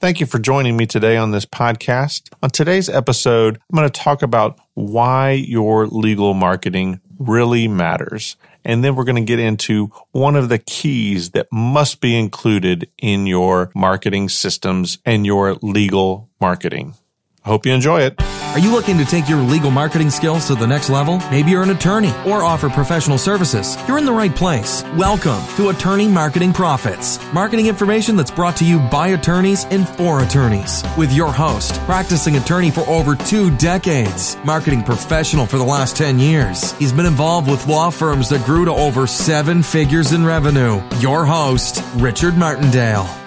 Thank you for joining me today on this podcast. On today's episode, I'm going to talk about why your legal marketing really matters. And then we're going to get into one of the keys that must be included in your marketing systems and your legal marketing. I hope you enjoy it. Are you looking to take your legal marketing skills to the next level? Maybe you're an attorney or offer professional services. You're in the right place. Welcome to Attorney Marketing Profits. Marketing information that's brought to you by attorneys and for attorneys. With your host, practicing attorney for over two decades, marketing professional for the last 10 years. He's been involved with law firms that grew to over seven figures in revenue. Your host, Richard Martindale.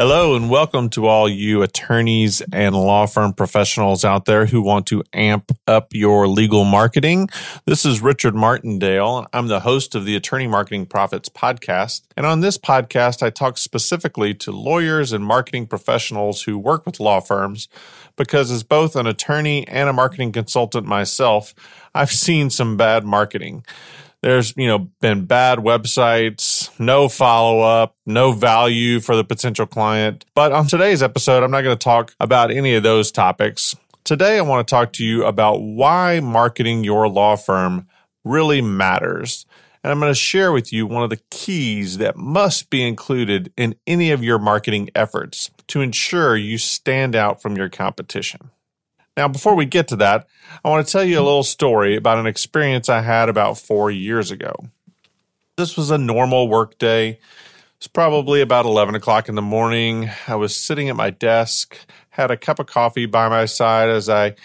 Hello, and welcome to all you attorneys and law firm professionals out there who want to amp up your legal marketing. This is Richard Martindale. I'm the host of the Attorney Marketing Profits podcast. And on this podcast, I talk specifically to lawyers and marketing professionals who work with law firms because, as both an attorney and a marketing consultant myself, I've seen some bad marketing there's you know been bad websites no follow-up no value for the potential client. But on today's episode i'm not going to talk about any of those topics. Today i want to talk to you about why marketing your law firm really matters. And i'm going to share with you one of the keys that must be included in any of your marketing efforts to ensure you stand out from your competition. Now, before we get to that, I want to tell you a little story about an experience I had about four years ago. This was a normal work day. It's probably about 11 o'clock in the morning. I was sitting at my desk, had a cup of coffee by my side as I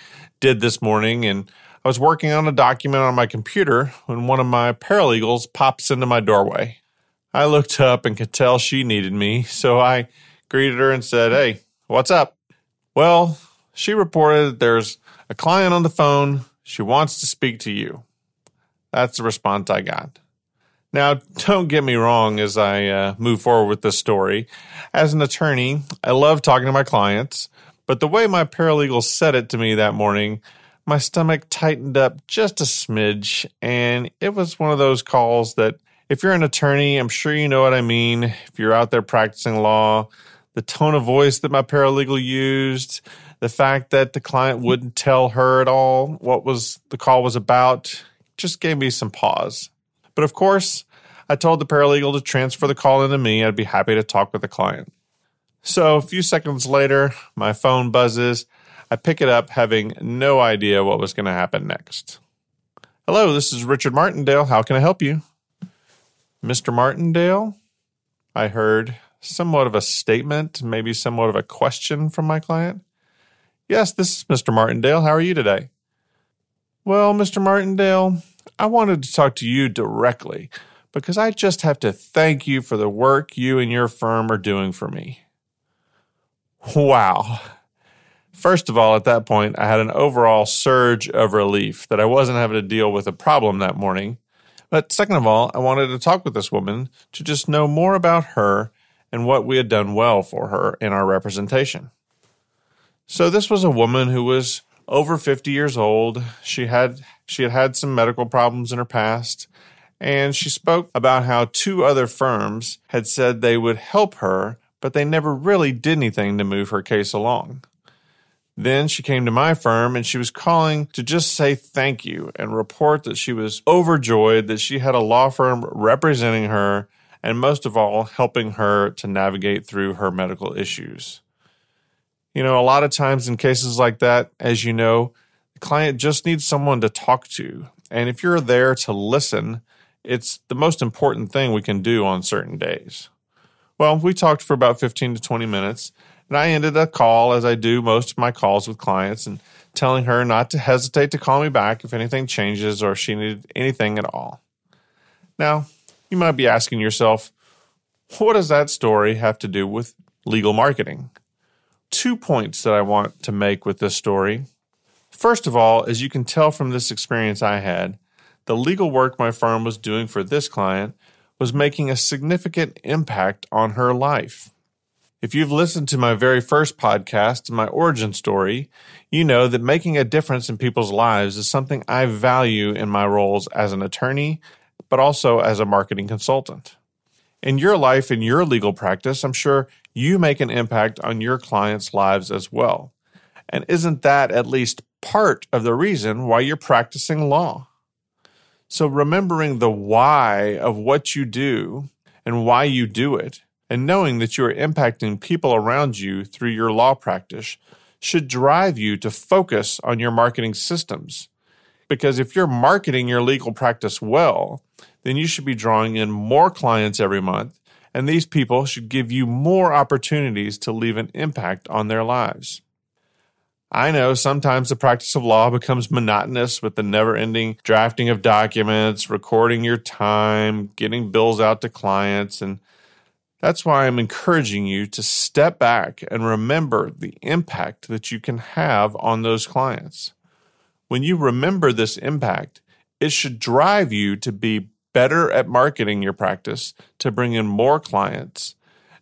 did this morning, and I was working on a document on my computer when one of my paralegals pops into my doorway. I looked up and could tell she needed me, so I greeted her and said, Hey, what's up? Well, she reported there's a client on the phone. She wants to speak to you. That's the response I got. Now, don't get me wrong as I uh, move forward with this story. As an attorney, I love talking to my clients, but the way my paralegal said it to me that morning, my stomach tightened up just a smidge, and it was one of those calls that if you're an attorney, I'm sure you know what I mean. If you're out there practicing law, the tone of voice that my paralegal used, the fact that the client wouldn't tell her at all what was the call was about just gave me some pause. But of course, I told the paralegal to transfer the call into me. I'd be happy to talk with the client. So a few seconds later, my phone buzzes. I pick it up, having no idea what was going to happen next. Hello, this is Richard Martindale. How can I help you? Mr. Martindale? I heard somewhat of a statement, maybe somewhat of a question from my client. Yes, this is Mr. Martindale. How are you today? Well, Mr. Martindale, I wanted to talk to you directly because I just have to thank you for the work you and your firm are doing for me. Wow. First of all, at that point, I had an overall surge of relief that I wasn't having to deal with a problem that morning. But second of all, I wanted to talk with this woman to just know more about her and what we had done well for her in our representation. So this was a woman who was over 50 years old. She had she had had some medical problems in her past, and she spoke about how two other firms had said they would help her, but they never really did anything to move her case along. Then she came to my firm and she was calling to just say thank you and report that she was overjoyed that she had a law firm representing her and most of all helping her to navigate through her medical issues. You know, a lot of times in cases like that, as you know, the client just needs someone to talk to. And if you're there to listen, it's the most important thing we can do on certain days. Well, we talked for about 15 to 20 minutes, and I ended a call as I do most of my calls with clients and telling her not to hesitate to call me back if anything changes or she needed anything at all. Now, you might be asking yourself, what does that story have to do with legal marketing? two points that I want to make with this story. First of all, as you can tell from this experience I had, the legal work my firm was doing for this client was making a significant impact on her life. If you've listened to my very first podcast, my origin story, you know that making a difference in people's lives is something I value in my roles as an attorney, but also as a marketing consultant. In your life, in your legal practice, I'm sure you make an impact on your clients' lives as well. And isn't that at least part of the reason why you're practicing law? So, remembering the why of what you do and why you do it, and knowing that you are impacting people around you through your law practice should drive you to focus on your marketing systems. Because if you're marketing your legal practice well, then you should be drawing in more clients every month, and these people should give you more opportunities to leave an impact on their lives. I know sometimes the practice of law becomes monotonous with the never ending drafting of documents, recording your time, getting bills out to clients, and that's why I'm encouraging you to step back and remember the impact that you can have on those clients. When you remember this impact, it should drive you to be better at marketing your practice to bring in more clients.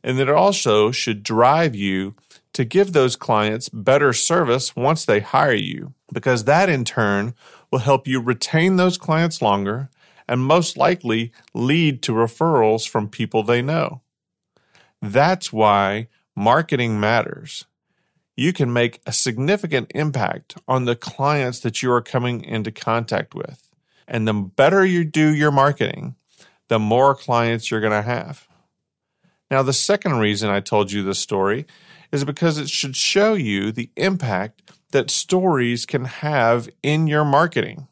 And that it also should drive you to give those clients better service once they hire you, because that in turn will help you retain those clients longer and most likely lead to referrals from people they know. That's why marketing matters. You can make a significant impact on the clients that you are coming into contact with. And the better you do your marketing, the more clients you're going to have. Now, the second reason I told you this story is because it should show you the impact that stories can have in your marketing.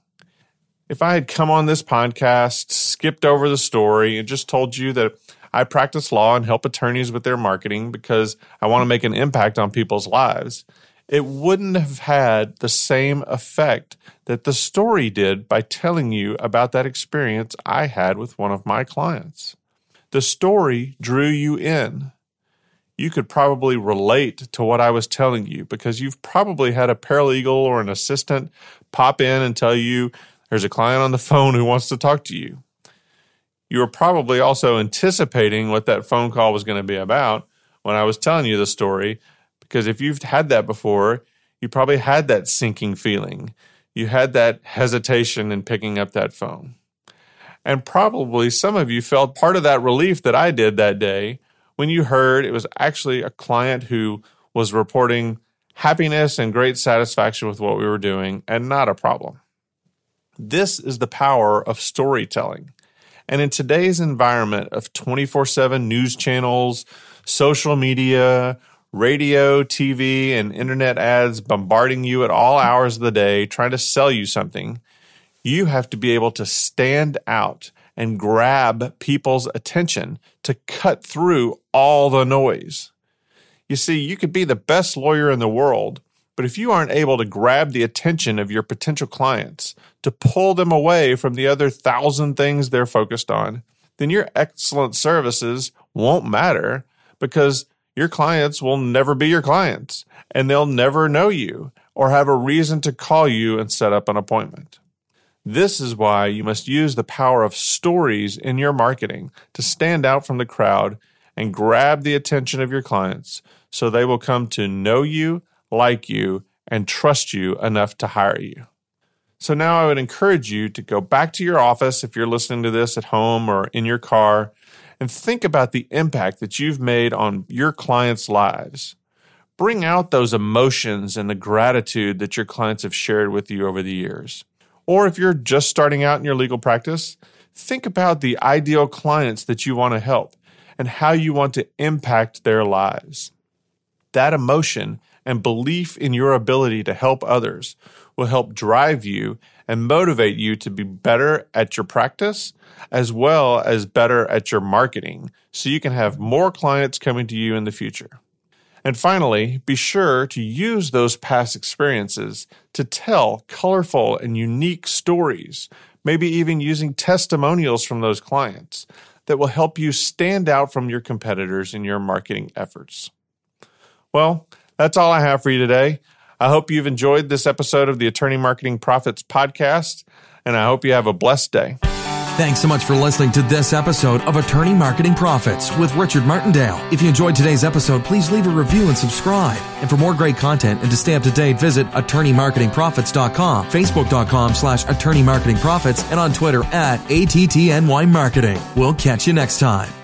If I had come on this podcast, skipped over the story, and just told you that I practice law and help attorneys with their marketing because I want to make an impact on people's lives, it wouldn't have had the same effect that the story did by telling you about that experience I had with one of my clients. The story drew you in. You could probably relate to what I was telling you because you've probably had a paralegal or an assistant pop in and tell you there's a client on the phone who wants to talk to you. You were probably also anticipating what that phone call was going to be about when I was telling you the story because if you've had that before, you probably had that sinking feeling. You had that hesitation in picking up that phone. And probably some of you felt part of that relief that I did that day when you heard it was actually a client who was reporting happiness and great satisfaction with what we were doing and not a problem. This is the power of storytelling. And in today's environment of 24 7 news channels, social media, radio, TV, and internet ads bombarding you at all hours of the day, trying to sell you something, you have to be able to stand out and grab people's attention to cut through all the noise. You see, you could be the best lawyer in the world, but if you aren't able to grab the attention of your potential clients, to pull them away from the other thousand things they're focused on, then your excellent services won't matter because your clients will never be your clients and they'll never know you or have a reason to call you and set up an appointment. This is why you must use the power of stories in your marketing to stand out from the crowd and grab the attention of your clients so they will come to know you, like you, and trust you enough to hire you. So now I would encourage you to go back to your office if you're listening to this at home or in your car and think about the impact that you've made on your clients' lives. Bring out those emotions and the gratitude that your clients have shared with you over the years. Or if you're just starting out in your legal practice, think about the ideal clients that you want to help and how you want to impact their lives. That emotion and belief in your ability to help others will help drive you and motivate you to be better at your practice as well as better at your marketing so you can have more clients coming to you in the future. And finally, be sure to use those past experiences to tell colorful and unique stories, maybe even using testimonials from those clients that will help you stand out from your competitors in your marketing efforts. Well, that's all I have for you today. I hope you've enjoyed this episode of the Attorney Marketing Profits podcast, and I hope you have a blessed day. Thanks so much for listening to this episode of Attorney Marketing Profits with Richard Martindale. If you enjoyed today's episode, please leave a review and subscribe. And for more great content and to stay up to date, visit attorneymarketingprofits.com, facebook.com slash attorneymarketingprofits, and on Twitter at ATTNY Marketing. We'll catch you next time.